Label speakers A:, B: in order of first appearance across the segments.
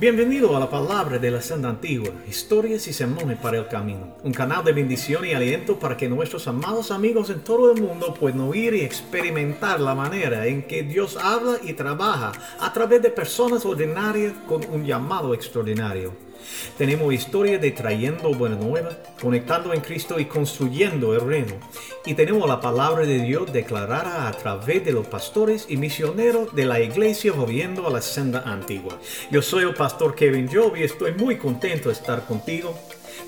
A: Bienvenido a la palabra de la Santa Antigua, historias y sermones para el camino, un canal de bendición y aliento para que nuestros amados amigos en todo el mundo puedan oír y experimentar la manera en que Dios habla y trabaja a través de personas ordinarias con un llamado extraordinario. Tenemos historia de trayendo buena nueva, conectando en Cristo y construyendo el reino. Y tenemos la palabra de Dios declarada a través de los pastores y misioneros de la iglesia volviendo a la senda antigua. Yo soy el pastor Kevin Job y estoy muy contento de estar contigo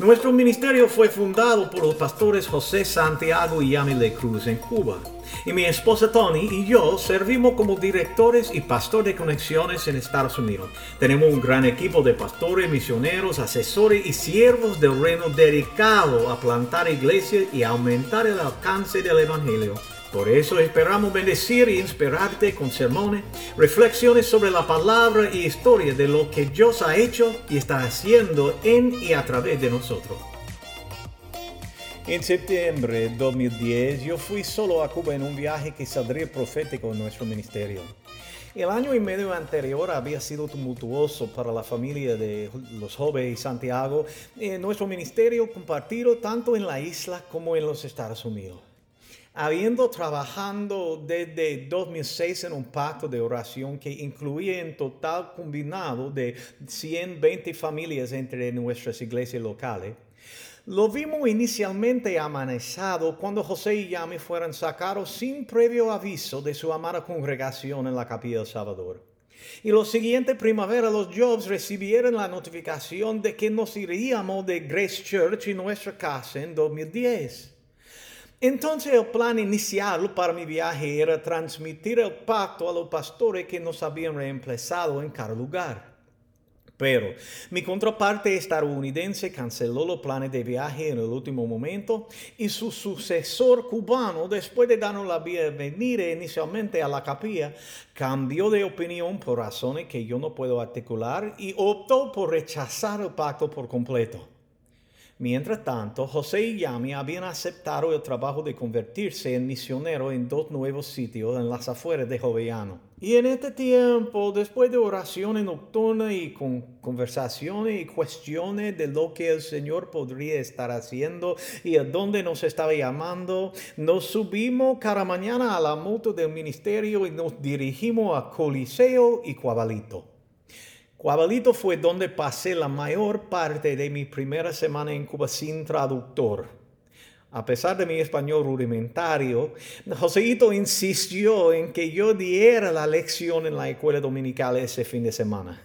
A: nuestro ministerio fue fundado por los pastores José Santiago y Yamile Cruz en Cuba. Y mi esposa Tony y yo servimos como directores y pastor de conexiones en Estados Unidos. Tenemos un gran equipo de pastores, misioneros, asesores y siervos del reino dedicado a plantar iglesias y aumentar el alcance del Evangelio. Por eso esperamos bendecir e inspirarte con sermones, reflexiones sobre la palabra y historia de lo que Dios ha hecho y está haciendo en y a través de nosotros. En septiembre de 2010 yo fui solo a Cuba en un viaje que saldría profético en nuestro ministerio. El año y medio anterior había sido tumultuoso para la familia de los jóvenes y Santiago en nuestro ministerio compartido tanto en la isla como en los Estados Unidos habiendo trabajado desde 2006 en un pacto de oración que incluía en total combinado de 120 familias entre nuestras iglesias locales, lo vimos inicialmente amanezado cuando José y Yami fueron sacados sin previo aviso de su amada congregación en la Capilla del Salvador. Y lo siguiente primavera los Jobs recibieron la notificación de que nos iríamos de Grace Church y nuestra casa en 2010. Entonces el plan inicial para mi viaje era transmitir el pacto a los pastores que nos habían reemplazado en cada lugar. Pero mi contraparte estadounidense canceló los planes de viaje en el último momento y su sucesor cubano, después de darnos la bienvenida inicialmente a la capilla, cambió de opinión por razones que yo no puedo articular y optó por rechazar el pacto por completo. Mientras tanto, José y Yami habían aceptado el trabajo de convertirse en misionero en dos nuevos sitios en las afueras de Jovellanos. Y en este tiempo, después de oraciones nocturnas y con conversaciones y cuestiones de lo que el Señor podría estar haciendo y a dónde nos estaba llamando, nos subimos cada mañana a la moto del ministerio y nos dirigimos a Coliseo y Cuabalito. Cuabalito fue donde pasé la mayor parte de mi primera semana en Cuba sin traductor. A pesar de mi español rudimentario, Joséito insistió en que yo diera la lección en la escuela dominical ese fin de semana.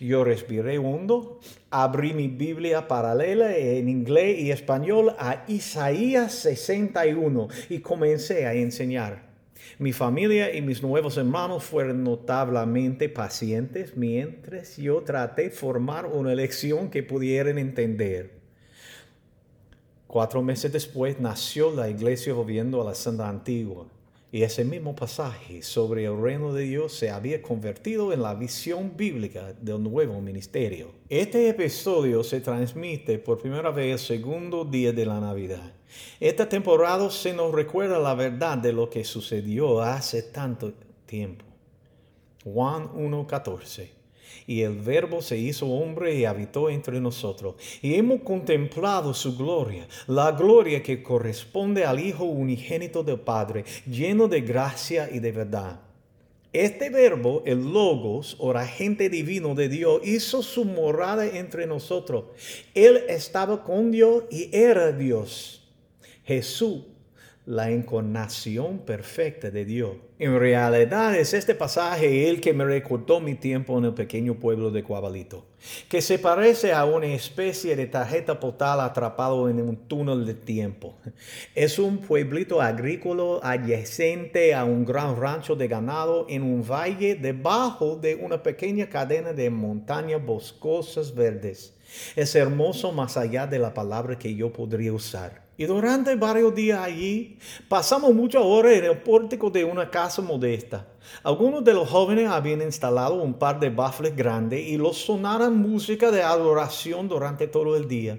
A: Yo respiré hondo, abrí mi Biblia paralela en inglés y español a Isaías 61 y comencé a enseñar. Mi familia y mis nuevos hermanos fueron notablemente pacientes mientras yo traté de formar una lección que pudieran entender. Cuatro meses después nació la iglesia volviendo a la senda antigua. Y ese mismo pasaje sobre el reino de Dios se había convertido en la visión bíblica del nuevo ministerio. Este episodio se transmite por primera vez el segundo día de la Navidad. Esta temporada se nos recuerda la verdad de lo que sucedió hace tanto tiempo. Juan 1.14 y el Verbo se hizo hombre y habitó entre nosotros. Y hemos contemplado su gloria, la gloria que corresponde al Hijo unigénito del Padre, lleno de gracia y de verdad. Este verbo, el logos, o agente divino de Dios, hizo su morada entre nosotros. Él estaba con Dios y era Dios. Jesús la encarnación perfecta de Dios. En realidad es este pasaje el que me recordó mi tiempo en el pequeño pueblo de Cuabalito, que se parece a una especie de tarjeta postal atrapado en un túnel de tiempo. Es un pueblito agrícola adyacente a un gran rancho de ganado en un valle debajo de una pequeña cadena de montañas boscosas verdes. Es hermoso más allá de la palabra que yo podría usar. Y durante varios días allí pasamos muchas horas en el pórtico de una casa modesta. Algunos de los jóvenes habían instalado un par de baffles grandes y los sonaron música de adoración durante todo el día.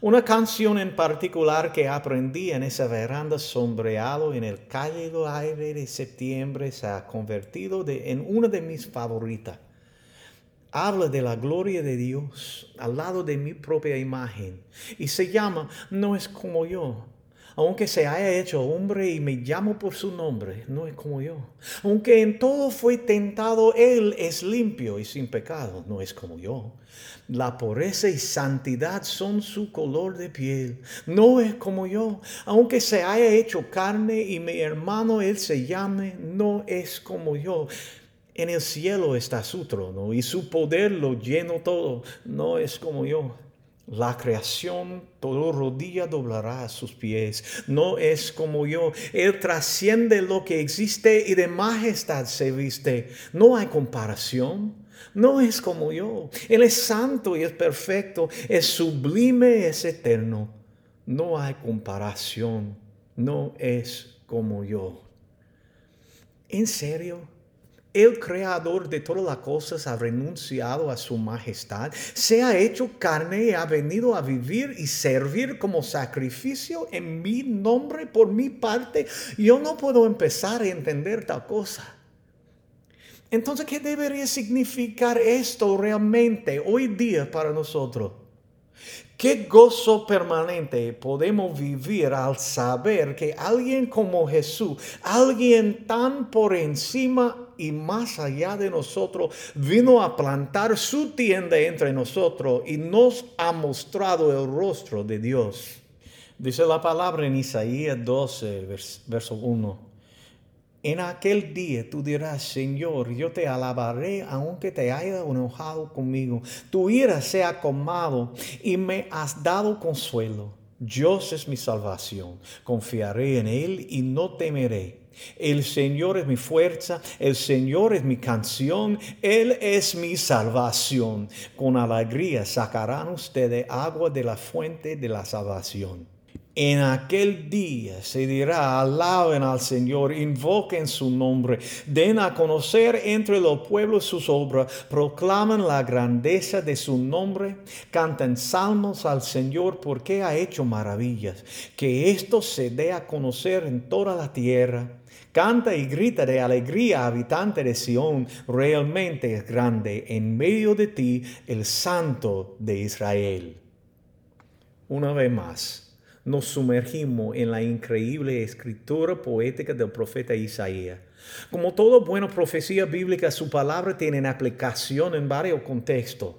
A: Una canción en particular que aprendí en esa veranda sombreado en el cálido aire de septiembre se ha convertido en una de mis favoritas. Habla de la gloria de Dios al lado de mi propia imagen y se llama No es como yo. Aunque se haya hecho hombre y me llamo por su nombre, no es como yo. Aunque en todo fue tentado, Él es limpio y sin pecado, no es como yo. La pureza y santidad son su color de piel, no es como yo. Aunque se haya hecho carne y mi hermano Él se llame, no es como yo. En el cielo está su trono y su poder lo lleno todo, no es como yo. La creación, todo rodilla doblará a sus pies. No es como yo. Él trasciende lo que existe y de majestad se viste. No hay comparación. No es como yo. Él es santo y es perfecto. Es sublime, es eterno. No hay comparación. No es como yo. ¿En serio? El creador de todas las cosas ha renunciado a su majestad, se ha hecho carne y ha venido a vivir y servir como sacrificio en mi nombre por mi parte. Yo no puedo empezar a entender tal cosa. Entonces, ¿qué debería significar esto realmente hoy día para nosotros? Qué gozo permanente podemos vivir al saber que alguien como Jesús, alguien tan por encima y más allá de nosotros, vino a plantar su tienda entre nosotros y nos ha mostrado el rostro de Dios. Dice la palabra en Isaías 12, verso 1. En aquel día tú dirás, Señor, yo te alabaré aunque te haya enojado conmigo. Tu ira se ha y me has dado consuelo. Dios es mi salvación. Confiaré en Él y no temeré. El Señor es mi fuerza, el Señor es mi canción, Él es mi salvación. Con alegría sacarán ustedes agua de la fuente de la salvación. En aquel día se dirá, alaben al Señor, invoquen su nombre, den a conocer entre los pueblos sus obras, proclamen la grandeza de su nombre, canten salmos al Señor porque ha hecho maravillas, que esto se dé a conocer en toda la tierra. Canta y grita de alegría, habitante de Sión, realmente es grande en medio de ti el Santo de Israel. Una vez más nos sumergimos en la increíble escritura poética del profeta Isaías. Como toda buena profecía bíblica, su palabra tiene aplicación en varios contextos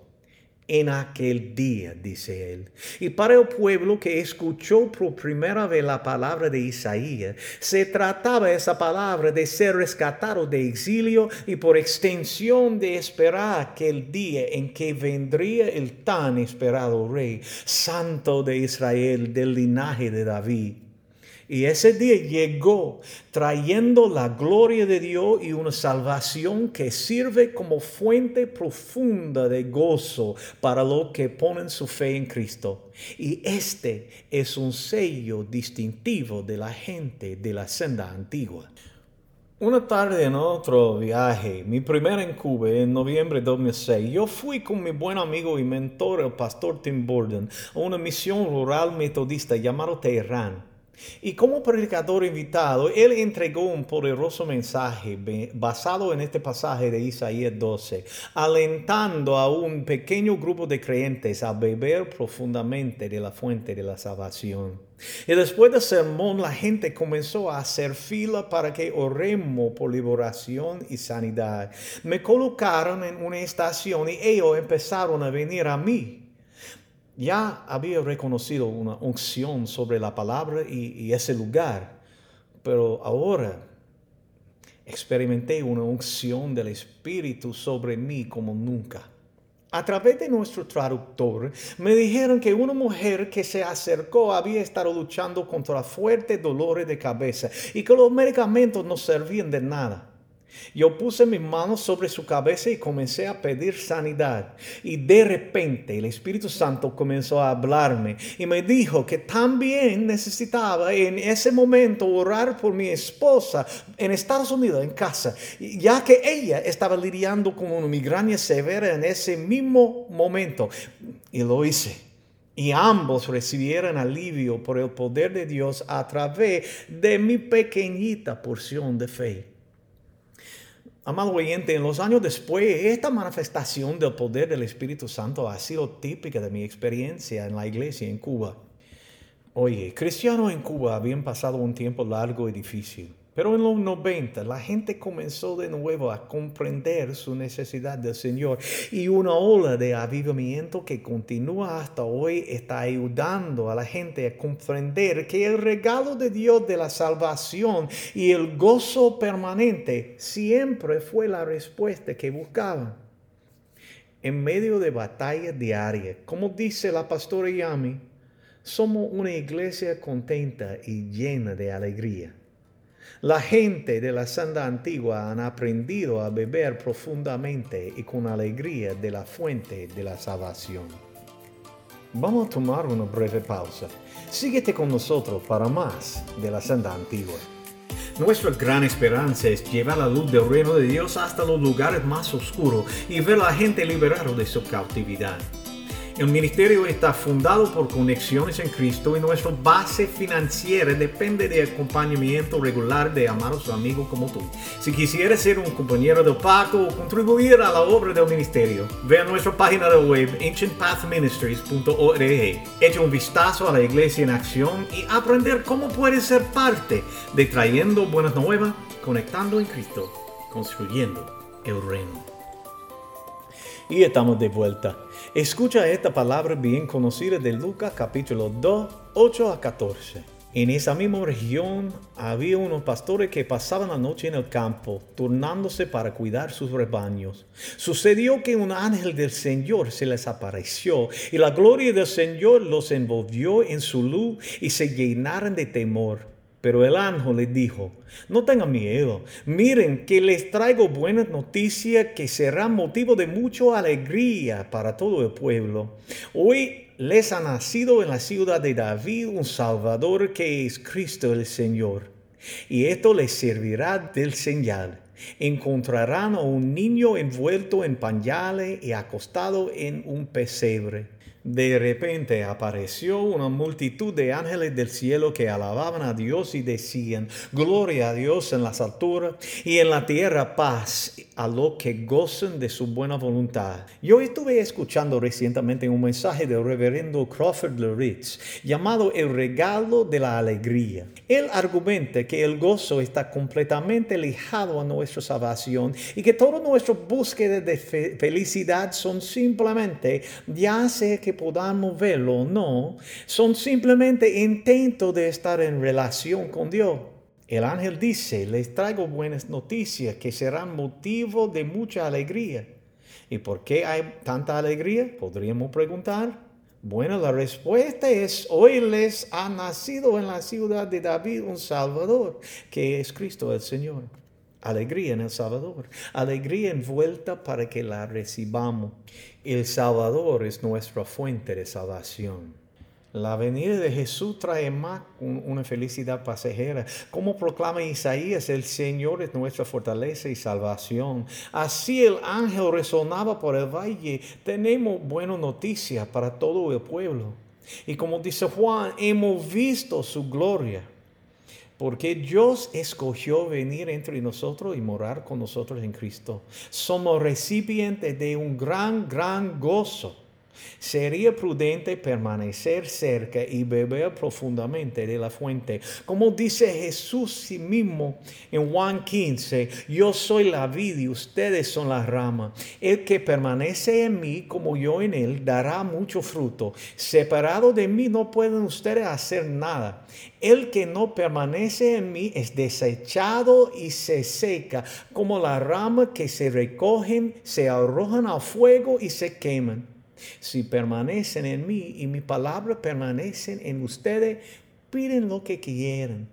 A: en aquel día, dice él. Y para el pueblo que escuchó por primera vez la palabra de Isaías, se trataba esa palabra de ser rescatado de exilio y por extensión de esperar aquel día en que vendría el tan esperado rey, santo de Israel, del linaje de David. Y ese día llegó trayendo la gloria de Dios y una salvación que sirve como fuente profunda de gozo para los que ponen su fe en Cristo. Y este es un sello distintivo de la gente de la senda antigua. Una tarde en otro viaje, mi primera en Cuba, en noviembre de 2006, yo fui con mi buen amigo y mentor, el pastor Tim Borden, a una misión rural metodista llamada Teherán. Y como predicador invitado, él entregó un poderoso mensaje basado en este pasaje de Isaías 12, alentando a un pequeño grupo de creyentes a beber profundamente de la fuente de la salvación. Y después del sermón, la gente comenzó a hacer fila para que oremos por liberación y sanidad. Me colocaron en una estación y ellos empezaron a venir a mí ya había reconocido una unción sobre la palabra y, ese lugar, pero ahora experimenté una unción del Espíritu sobre mí como nunca. A través de nuestro traductor me dijeron que una mujer que se acercó había estado luchando contra fuertes dolores de cabeza y que los medicamentos no servían de nada. Yo puse mis manos sobre su cabeza y comencé a pedir sanidad. Y de repente el Espíritu Santo comenzó a hablarme y me dijo que también necesitaba en ese momento orar por mi esposa en Estados Unidos, en casa, ya que ella estaba lidiando con una migraña severa en ese mismo momento. Y lo hice y ambos recibieron alivio por el poder de Dios a través de mi pequeñita porción de fe. Amado oyente, en los años después, esta manifestación del poder del Espíritu Santo ha sido típica de mi experiencia en la iglesia en Cuba. Oye, cristianos en Cuba habían pasado un tiempo largo y difícil. Pero en los 90 la gente comenzó de nuevo a comprender su necesidad del Señor y una ola de avivamiento que continúa hasta hoy está ayudando a la gente a comprender que el regalo de Dios de la salvación y el gozo permanente siempre fue la respuesta que buscaban. En medio de batallas diarias, como dice la pastora Yami, somos una iglesia contenta y llena de alegría. La gente de la senda antigua han aprendido a beber profundamente y con alegría de la fuente de la salvación. Vamos a tomar una breve pausa. Síguete con nosotros para más de la senda antigua. Nuestra gran esperanza es llevar la luz del reino de Dios hasta los lugares más oscuros y ver a la gente liberada de su cautividad. El ministerio está fundado por conexiones en Cristo y nuestra base financiera depende del acompañamiento regular de amados amigos como tú. Si quisieras ser un compañero del pacto o contribuir a la obra del ministerio, ve nuestra página de web ancientpathministries.org, echa un vistazo a la iglesia en acción y aprender cómo puedes ser parte de trayendo buenas nuevas, conectando en Cristo, construyendo el reino. Y estamos de vuelta. Escucha esta palabra bien conocida de Lucas capítulo 2, 8 a 14. En esa misma región había unos pastores que pasaban la noche en el campo, turnándose para cuidar sus rebaños. Sucedió que un ángel del Señor se les apareció y la gloria del Señor los envolvió en su luz y se llenaron de temor. Pero el ángel les dijo, no tengan miedo, miren que les traigo buenas noticias que serán motivo de mucha alegría para todo el pueblo. Hoy les ha nacido en la ciudad de David un Salvador que es Cristo el Señor. Y esto les servirá del señal. Encontrarán a un niño envuelto en pañales y acostado en un pesebre. De repente apareció una multitud de ángeles del cielo que alababan a Dios y decían, Gloria a Dios en las alturas y en la tierra paz a los que gozan de su buena voluntad. Yo estuve escuchando recientemente un mensaje del reverendo Crawford Loritz llamado El regalo de la alegría. Él argumenta que el gozo está completamente ligado a nuestra salvación y que toda nuestra búsqueda de felicidad son simplemente, ya sea que podamos verlo o no, son simplemente intentos de estar en relación con Dios. El ángel dice, les traigo buenas noticias que serán motivo de mucha alegría. ¿Y por qué hay tanta alegría? Podríamos preguntar. Bueno, la respuesta es, hoy les ha nacido en la ciudad de David un Salvador, que es Cristo el Señor. Alegría en el Salvador, alegría envuelta para que la recibamos. El Salvador es nuestra fuente de salvación. La venida de Jesús trae más una felicidad pasajera. Como proclama Isaías, el Señor es nuestra fortaleza y salvación. Así el ángel resonaba por el valle. Tenemos buena noticia para todo el pueblo. Y como dice Juan, hemos visto su gloria porque Dios escogió venir entre nosotros y morar con nosotros en Cristo. Somos recipientes de un gran, gran gozo Sería prudente permanecer cerca y beber profundamente de la fuente. Como dice Jesús sí mismo en Juan 15, yo soy la vid y ustedes son la rama. El que permanece en mí como yo en él dará mucho fruto. Separado de mí no pueden ustedes hacer nada. El que no permanece en mí es desechado y se seca, como la rama que se recogen, se arrojan al fuego y se queman. Si permanecen en mí y mi palabra permanecen en ustedes, piden lo que quieran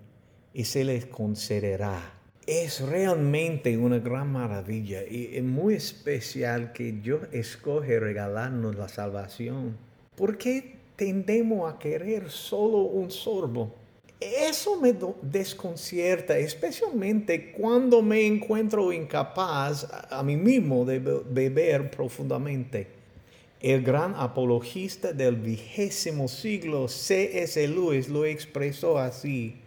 A: y se les concederá. Es realmente una gran maravilla y es muy especial que Dios escoge regalarnos la salvación. ¿Por qué tendemos a querer solo un sorbo? Eso me desconcierta, especialmente cuando me encuentro incapaz a mí mismo de beber profundamente. El gran apologista del vigésimo siglo, C.S. Lewis, lo expresó así.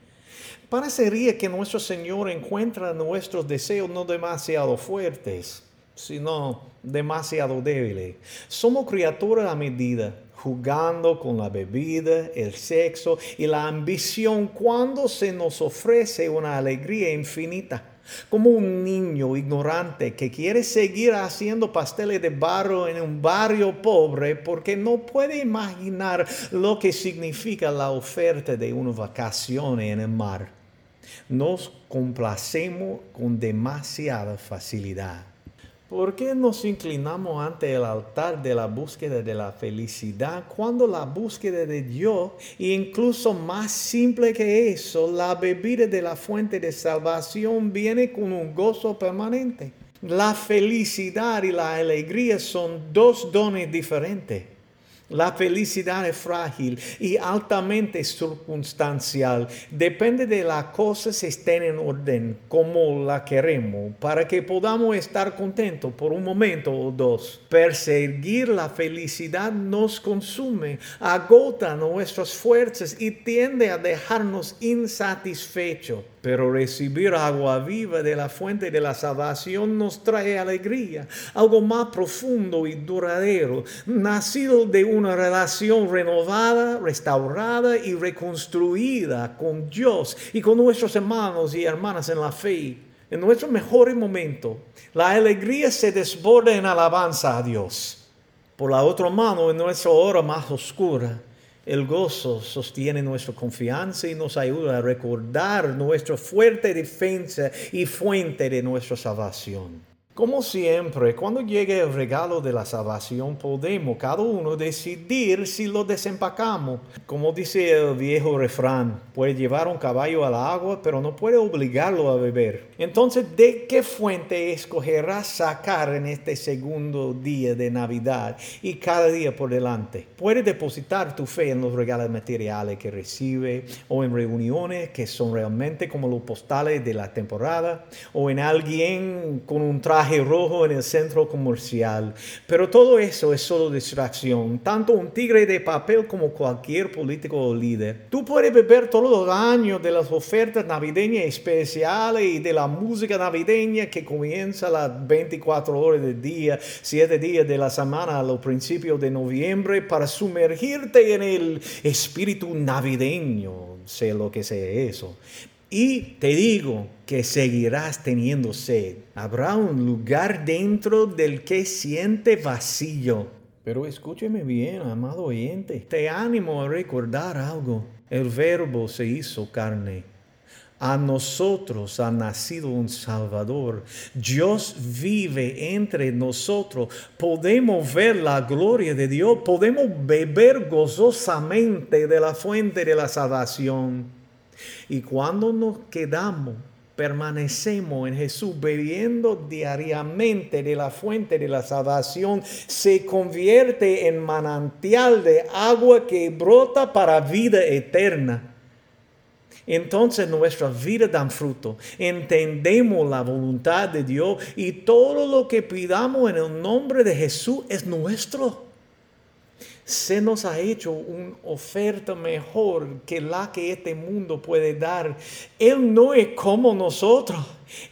A: Parecería que nuestro Señor encuentra nuestros deseos no demasiado fuertes, sino demasiado débiles. Somos criaturas a medida, jugando con la bebida, el sexo y la ambición cuando se nos ofrece una alegría infinita. Como un niño ignorante que quiere seguir haciendo pasteles de barro en un barrio pobre porque no puede imaginar lo que significa la oferta de una vacación en el mar nos complacemos con demasiada facilidad. ¿Por qué nos inclinamos ante el altar de la búsqueda de la felicidad cuando la búsqueda de Dios, e incluso más simple que eso, la bebida de la fuente de salvación viene con un gozo permanente? La felicidad y la alegría son dos dones diferentes. La felicidad es frágil y altamente circunstancial. Depende de las cosas estén en orden como la queremos para que podamos estar contentos por un momento o dos. Perseguir la felicidad nos consume, agota nuestras fuerzas y tiende a dejarnos insatisfechos. Pero recibir agua viva de la fuente de la salvación nos trae alegría, algo más profundo y duradero, nacido de una relación renovada, restaurada y reconstruida con Dios y con nuestros hermanos y hermanas en la fe. En nuestro mejor momento, la alegría se desborda en alabanza a Dios. Por la otra mano, en nuestra hora más oscura, el gozo sostiene nuestra confianza y nos ayuda a recordar nuestra fuerte defensa y fuente de nuestra salvación. Como siempre, cuando llegue el regalo de la salvación, podemos cada uno decidir si lo desempacamos. Como dice el viejo refrán, puede llevar un caballo al agua, pero no puede obligarlo a beber. Entonces, ¿de qué fuente escogerás sacar en este segundo día de Navidad y cada día por delante? Puede depositar tu fe en los regalos materiales que recibe o en reuniones que son realmente como los postales de la temporada o en alguien con un traje rojo en el centro comercial. Pero todo eso es solo distracción. Tanto un tigre de papel como cualquier político o líder. Tú puedes beber todos los años de las ofertas navideñas especiales y de la música navideña que comienza las 24 horas del día, 7 días de la semana a los principios de noviembre para sumergirte en el espíritu navideño. Sé lo que sea eso. Y te digo que seguirás teniendo sed. Habrá un lugar dentro del que siente vacío. Pero escúcheme bien, amado oyente. Te animo a recordar algo. El verbo se hizo carne. A nosotros ha nacido un Salvador. Dios vive entre nosotros. Podemos ver la gloria de Dios. Podemos beber gozosamente de la fuente de la salvación. Y cuando nos quedamos, permanecemos en Jesús, bebiendo diariamente de la fuente de la salvación, se convierte en manantial de agua que brota para vida eterna. Entonces nuestra vida da fruto. Entendemos la voluntad de Dios y todo lo que pidamos en el nombre de Jesús es nuestro se nos ha hecho una oferta mejor que la que este mundo puede dar. Él no es como nosotros.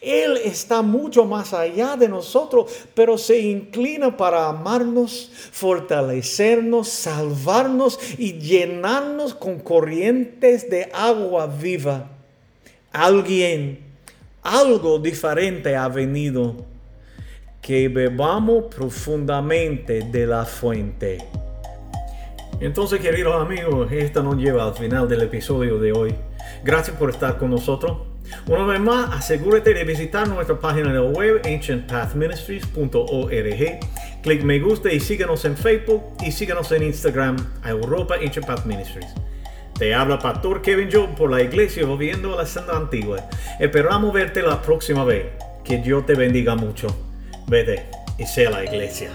A: Él está mucho más allá de nosotros, pero se inclina para amarnos, fortalecernos, salvarnos y llenarnos con corrientes de agua viva. Alguien, algo diferente ha venido. Que bebamos profundamente de la fuente. Entonces, queridos amigos, esto nos lleva al final del episodio de hoy. Gracias por estar con nosotros. Una vez más, asegúrate de visitar nuestra página de web ancientpathministries.org. Clic me gusta y síguenos en Facebook y síguenos en Instagram a Europa Ancient Path Ministries. Te habla Pastor Kevin Job por la iglesia volviendo a la senda antigua. Esperamos verte la próxima vez. Que Dios te bendiga mucho. Vete y sea la iglesia.